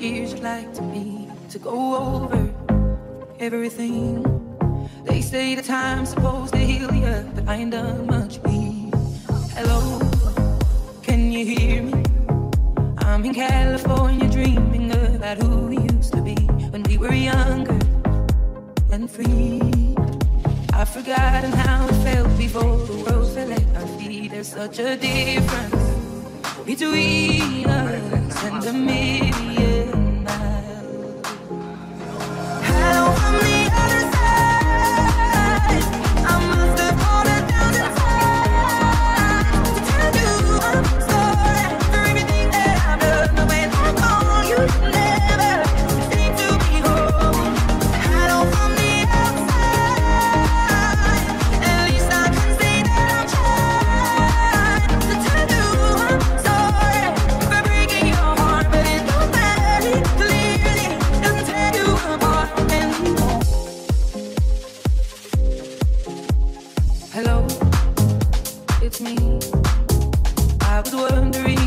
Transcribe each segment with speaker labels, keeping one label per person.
Speaker 1: years you'd like to be to go over everything. They say the time's supposed to heal you, but I ain't done much. Please. Hello, can you hear me? I'm in California dreaming about who we used to be when we were younger and free. I've forgotten how it felt before the world fell at our feet. There's such a difference between us. And the media. It's me. I was wondering.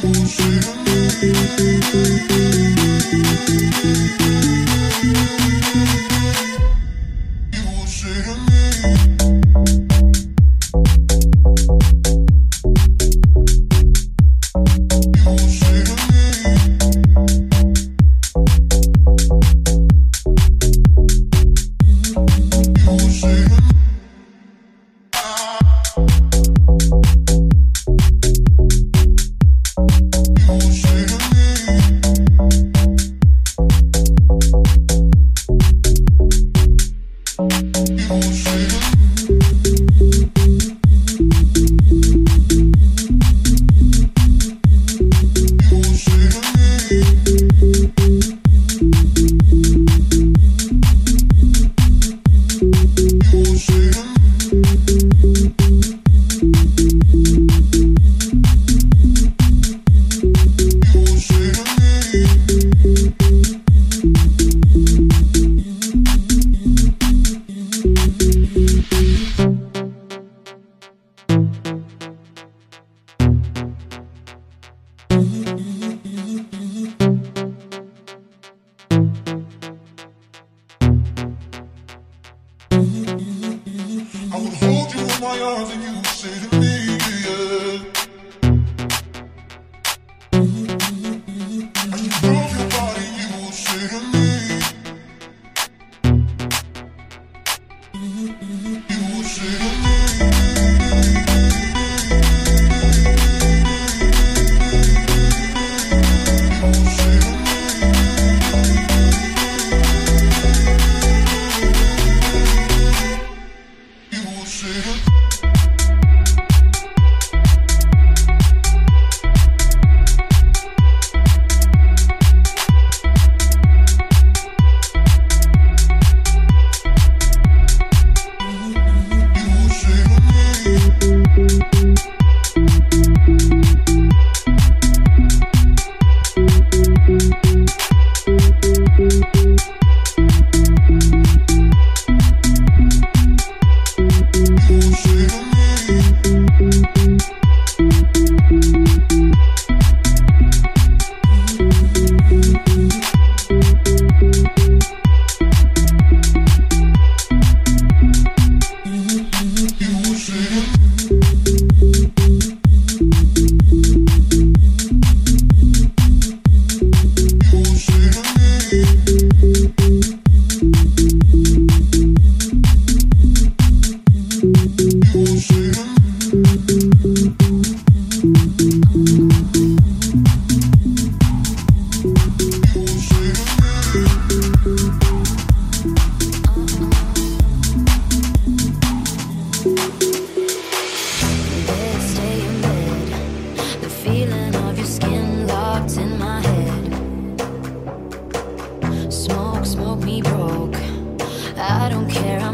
Speaker 1: 故
Speaker 2: 事 Wanna keep you here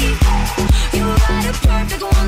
Speaker 2: you long if perfect love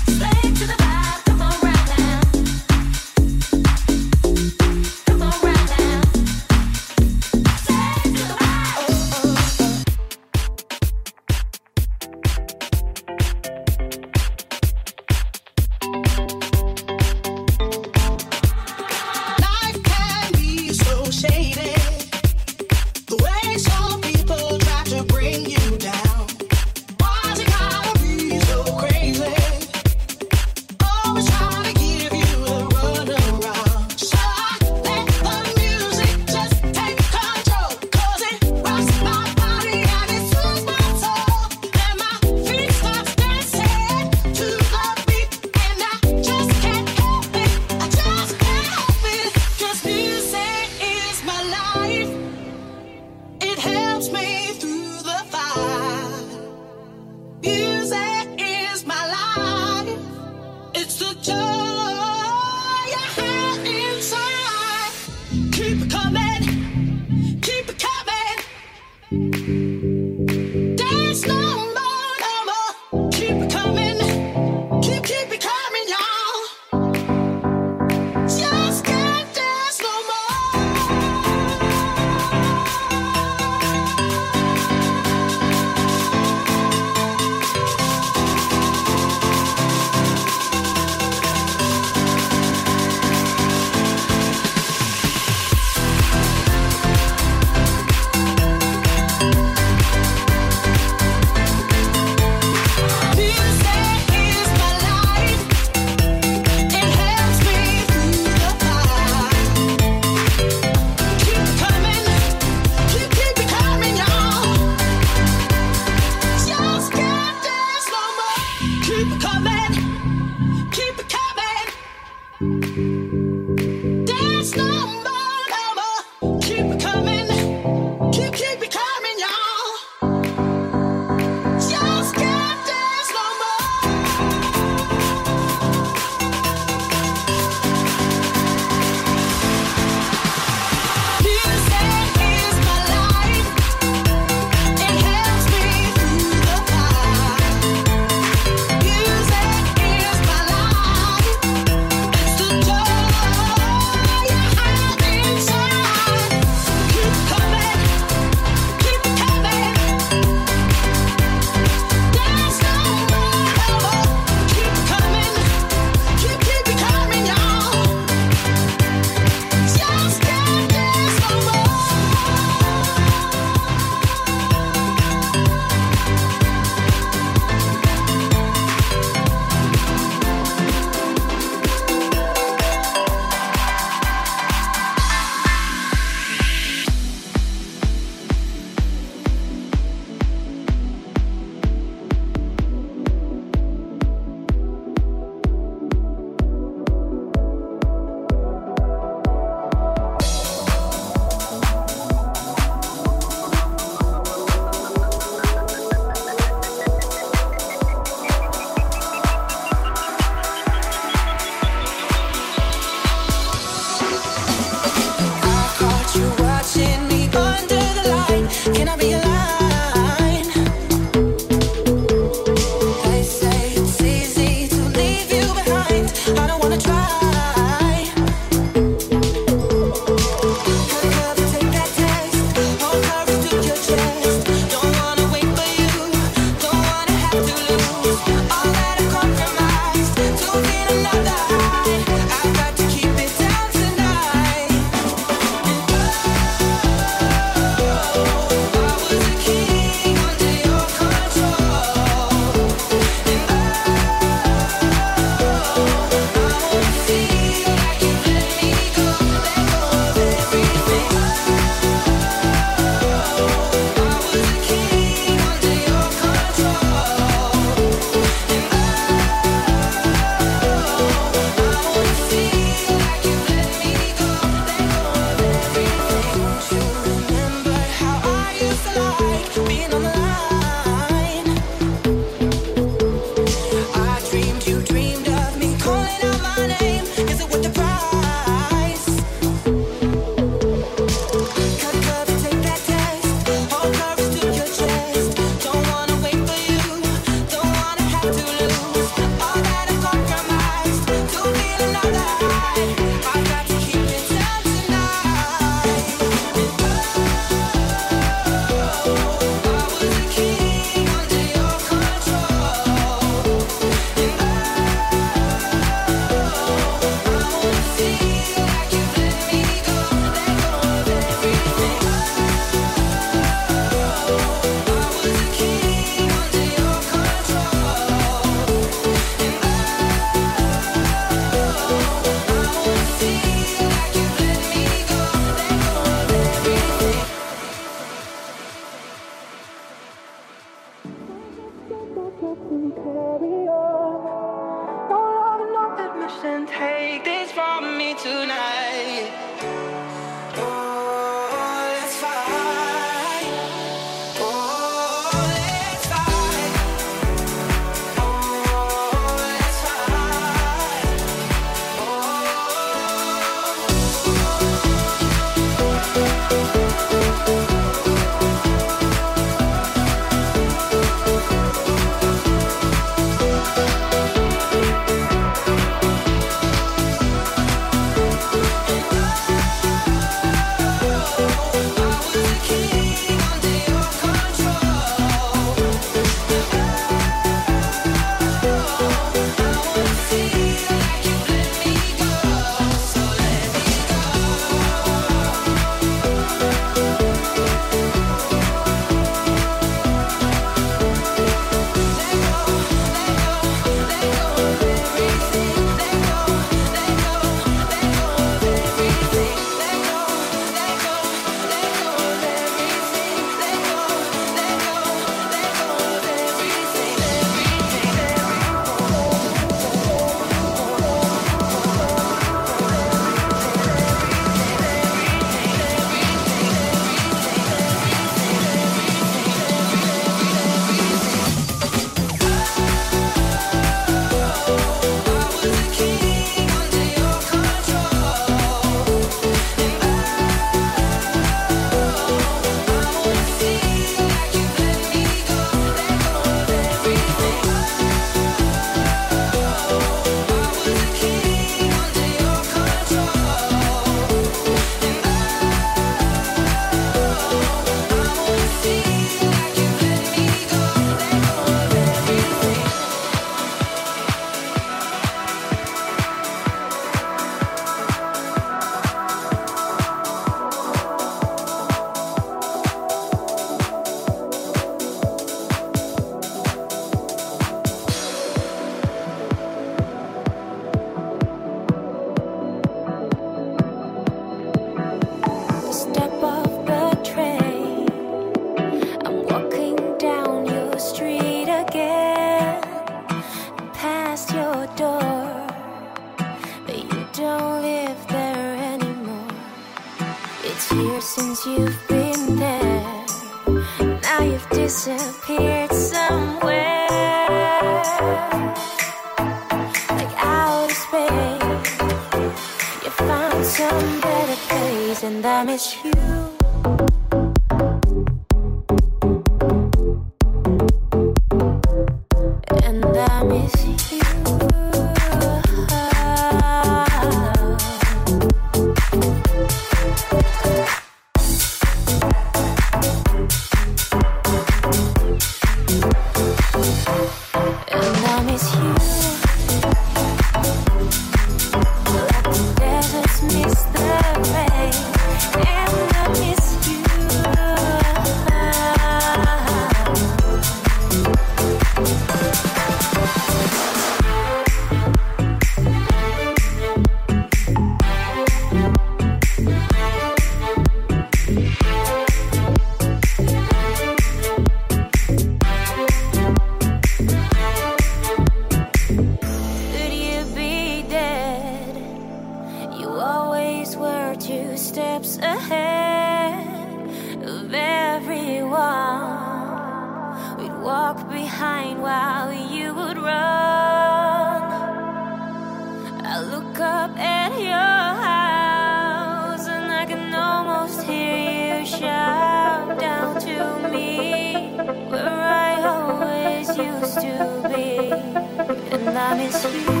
Speaker 2: Yeah.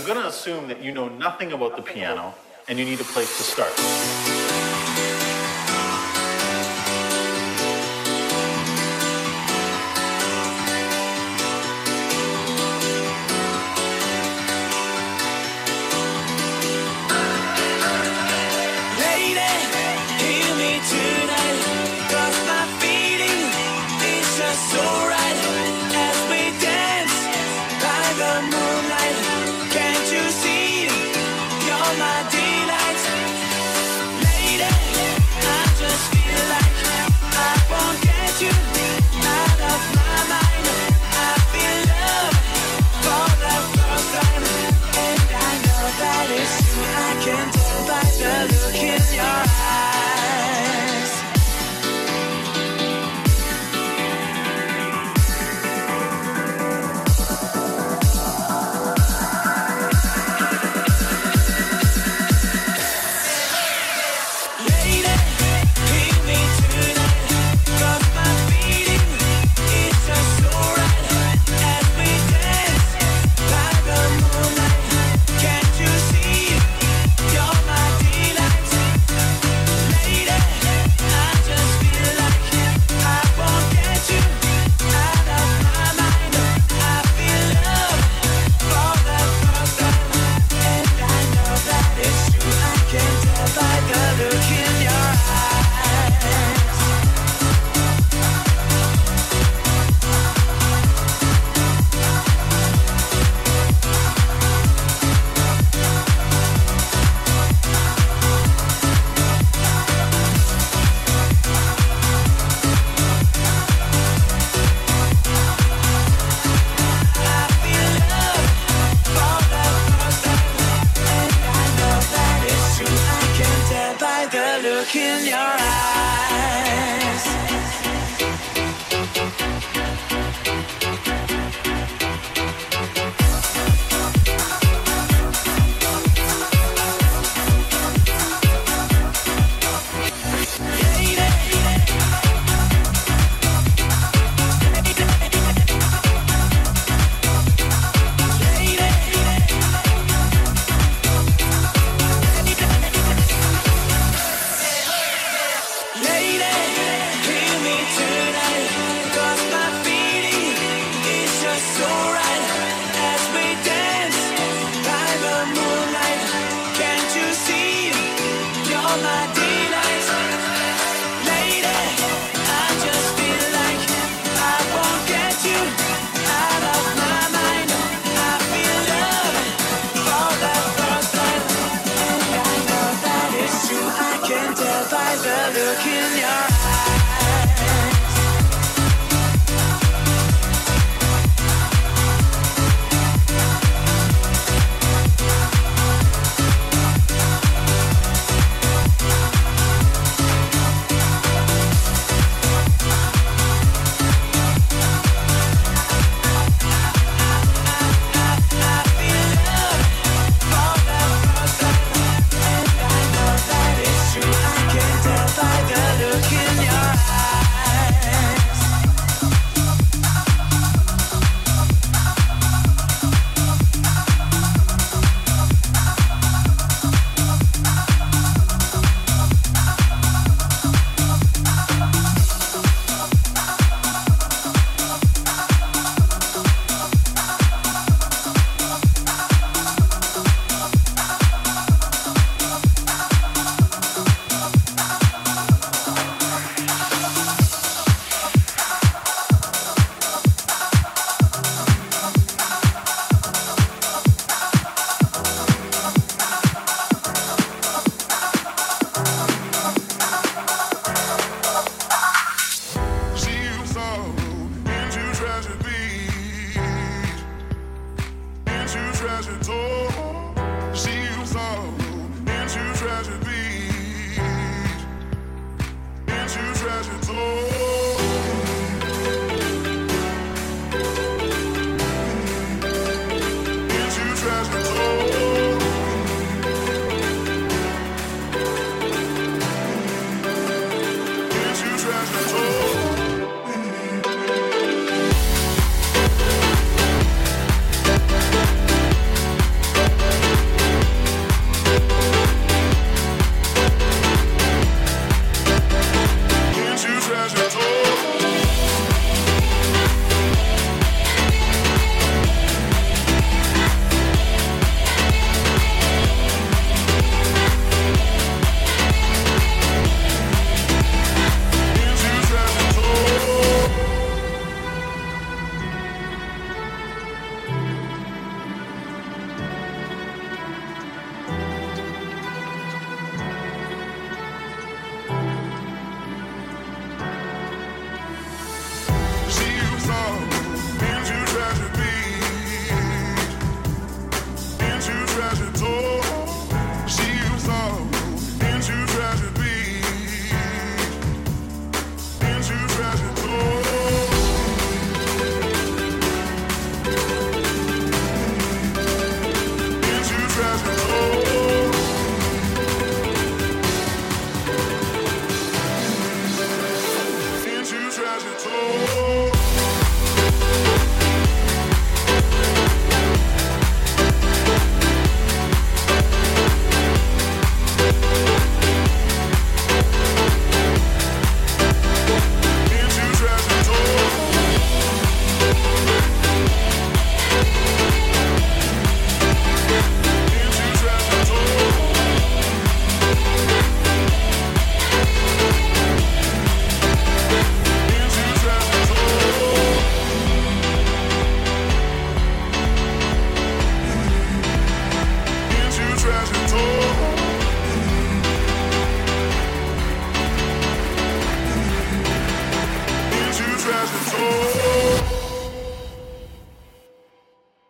Speaker 3: Going to assume that you know nothing about the piano and you need a place to start.